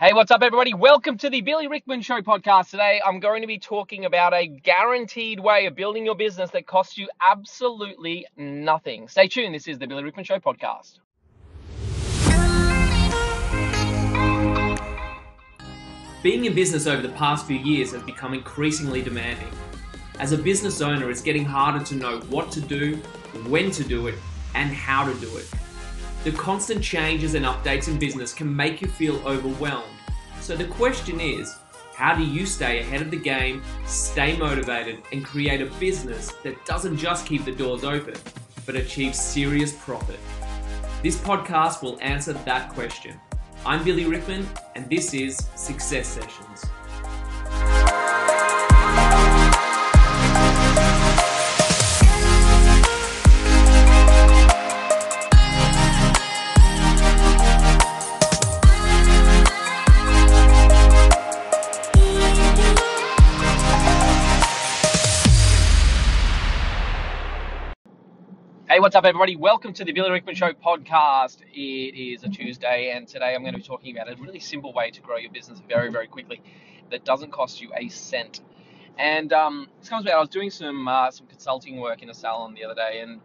Hey, what's up, everybody? Welcome to the Billy Rickman Show podcast. Today, I'm going to be talking about a guaranteed way of building your business that costs you absolutely nothing. Stay tuned. This is the Billy Rickman Show podcast. Being in business over the past few years has become increasingly demanding. As a business owner, it's getting harder to know what to do, when to do it, and how to do it. The constant changes and updates in business can make you feel overwhelmed. So the question is, how do you stay ahead of the game, stay motivated, and create a business that doesn't just keep the doors open, but achieves serious profit? This podcast will answer that question. I'm Billy Rickman, and this is Success Sessions. What's up, everybody? Welcome to the Billy Rickman Show podcast. It is a Tuesday, and today I'm going to be talking about a really simple way to grow your business very, very quickly that doesn't cost you a cent. And um, this comes about I was doing some uh, some consulting work in a salon the other day, and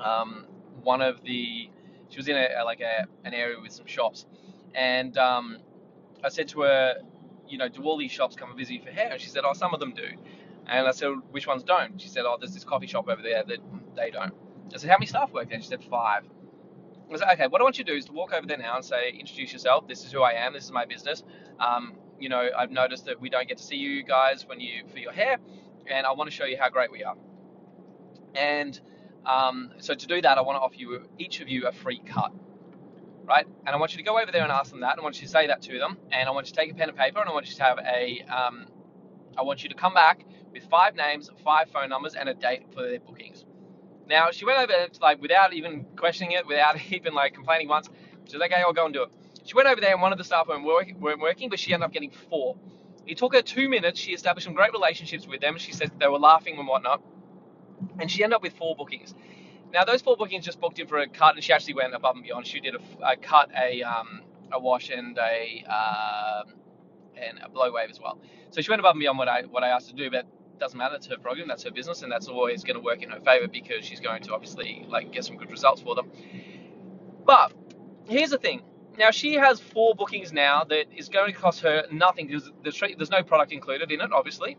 um, one of the she was in a, like a, an area with some shops, and um, I said to her, you know, do all these shops come and visit you for hair? And she said, oh, some of them do. And I said, which ones don't? She said, oh, there's this coffee shop over there that they don't. I said, how many staff work there? She said, five. I said, okay, what I want you to do is to walk over there now and say, introduce yourself. This is who I am. This is my business. Um, you know, I've noticed that we don't get to see you guys when you for your hair, and I want to show you how great we are. And um, so to do that, I want to offer you each of you a free cut, right? And I want you to go over there and ask them that. I want you to say that to them. And I want you to take a pen and paper, and I want you to have a, um, I want you to come back with five names, five phone numbers, and a date for their bookings. Now she went over like without even questioning it, without even like complaining once. She said, "Okay, I'll go and do it." She went over there, and one of the staff weren't, work, weren't working, but she ended up getting four. It took her two minutes. She established some great relationships with them. She said they were laughing and whatnot, and she ended up with four bookings. Now those four bookings just booked in for a cut, and she actually went above and beyond. She did a, a cut, a um, a wash, and a um, and a blow wave as well. So she went above and beyond what I what I asked to do, but doesn't matter. It's her program. That's her business, and that's always going to work in her favor because she's going to obviously like get some good results for them. But here's the thing. Now she has four bookings now that is going to cost her nothing because there's no product included in it, obviously,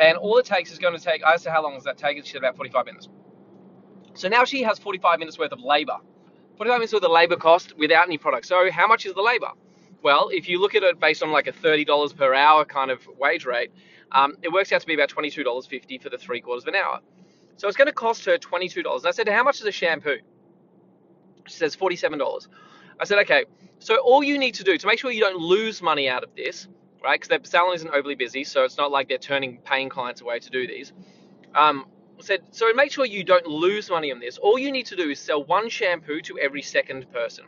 and all it takes is going to take. I how long does that take, said about 45 minutes. So now she has 45 minutes worth of labor. 45 minutes worth of labor cost without any product. So how much is the labor? Well, if you look at it based on like a $30 per hour kind of wage rate, um, it works out to be about $22.50 for the three quarters of an hour. So it's going to cost her $22. And I said, how much is a shampoo? She says $47. I said, okay, so all you need to do to make sure you don't lose money out of this, right? Because their salon isn't overly busy, so it's not like they're turning paying clients away to do these. Um, I said, so make sure you don't lose money on this. All you need to do is sell one shampoo to every second person.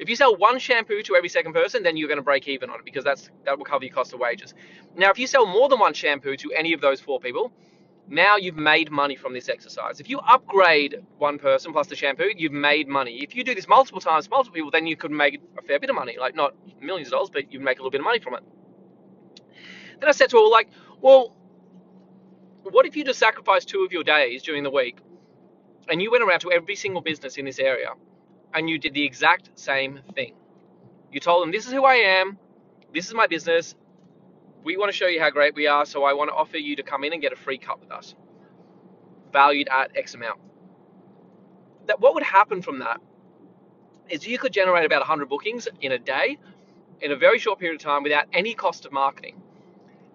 If you sell one shampoo to every second person, then you're going to break even on it because that's that will cover your cost of wages. Now, if you sell more than one shampoo to any of those four people, now you've made money from this exercise. If you upgrade one person plus the shampoo, you've made money. If you do this multiple times, multiple people, then you could make a fair bit of money. Like not millions of dollars, but you make a little bit of money from it. Then I said to her, like, well, what if you just sacrificed two of your days during the week and you went around to every single business in this area and you did the exact same thing. You told them, This is who I am, this is my business, we want to show you how great we are, so I want to offer you to come in and get a free cut with us, valued at X amount. That what would happen from that is you could generate about 100 bookings in a day in a very short period of time without any cost of marketing.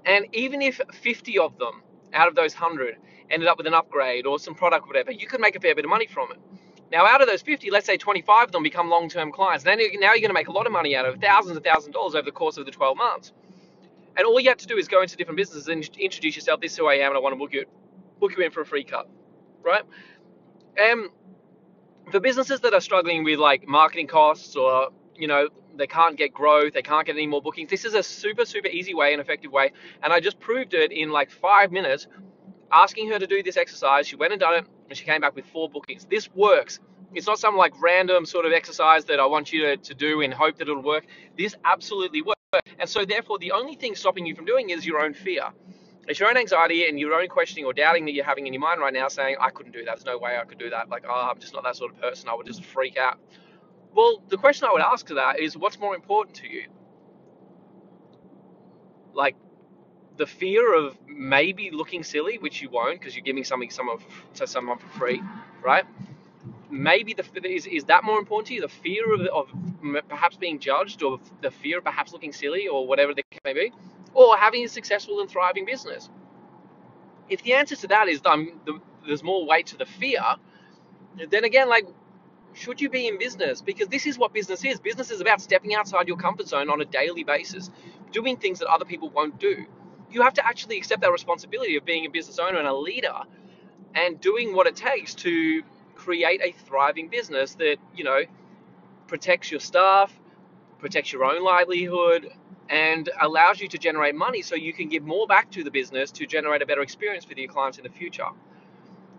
And even if 50 of them out of those 100 ended up with an upgrade or some product, or whatever, you could make a fair bit of money from it. Now, out of those 50, let's say 25 of them become long term clients. Now, now you're going to make a lot of money out of thousands and thousands of dollars over the course of the 12 months. And all you have to do is go into different businesses and introduce yourself. This is who I am, and I want to book you, book you in for a free cut, right? And for businesses that are struggling with like marketing costs or you know they can't get growth, they can't get any more bookings. This is a super super easy way and effective way, and I just proved it in like five minutes. Asking her to do this exercise, she went and done it, and she came back with four bookings. This works It's not some like random sort of exercise that I want you to, to do in hope that it'll work. This absolutely works. And so, therefore, the only thing stopping you from doing is your own fear. It's your own anxiety and your own questioning or doubting that you're having in your mind right now, saying, I couldn't do that. There's no way I could do that. Like, oh, I'm just not that sort of person. I would just freak out. Well, the question I would ask to that is, what's more important to you? Like, the fear of maybe looking silly, which you won't because you're giving something someone to someone for free, right? Maybe the is, is that more important to you? The fear of, of perhaps being judged, or the fear of perhaps looking silly, or whatever the case may be, or having a successful and thriving business. If the answer to that is the, there's more weight to the fear, then again, like, should you be in business? Because this is what business is. Business is about stepping outside your comfort zone on a daily basis, doing things that other people won't do you have to actually accept that responsibility of being a business owner and a leader and doing what it takes to create a thriving business that, you know, protects your staff, protects your own livelihood, and allows you to generate money so you can give more back to the business to generate a better experience for your clients in the future.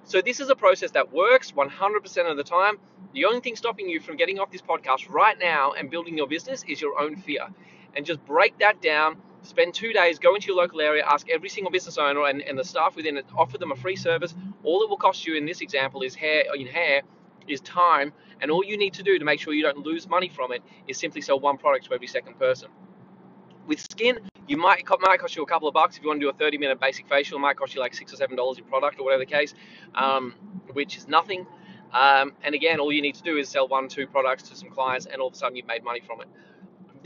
So this is a process that works 100% of the time. The only thing stopping you from getting off this podcast right now and building your business is your own fear. And just break that down spend two days, go into your local area, ask every single business owner and, and the staff within it, offer them a free service. All it will cost you in this example is hair in hair is time, and all you need to do to make sure you don't lose money from it is simply sell one product to every second person. With skin, you might might cost you a couple of bucks if you want to do a 30 minute basic facial. It might cost you like six or seven dollars in product or whatever the case, um, which is nothing. Um, and again, all you need to do is sell one, two products to some clients, and all of a sudden you've made money from it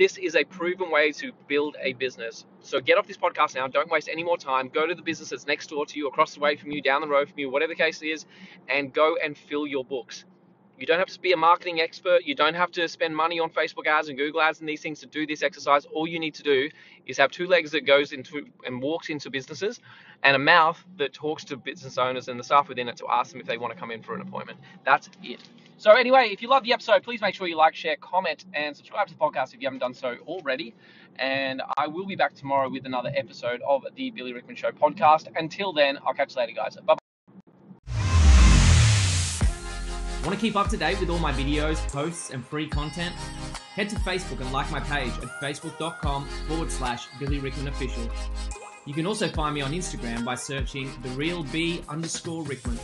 this is a proven way to build a business. So get off this podcast now. Don't waste any more time. Go to the business that's next door to you, across the way from you, down the road from you, whatever the case is, and go and fill your books. You don't have to be a marketing expert. You don't have to spend money on Facebook ads and Google ads and these things to do this exercise. All you need to do is have two legs that goes into and walks into businesses and a mouth that talks to business owners and the staff within it to ask them if they want to come in for an appointment. That's it. So anyway, if you love the episode, please make sure you like, share, comment, and subscribe to the podcast if you haven't done so already. And I will be back tomorrow with another episode of the Billy Rickman Show podcast. Until then, I'll catch you later, guys. Bye. Want to keep up to date with all my videos, posts, and free content? Head to Facebook and like my page at facebook.com forward slash Billy Rickman Official. You can also find me on Instagram by searching the real B underscore Rickman.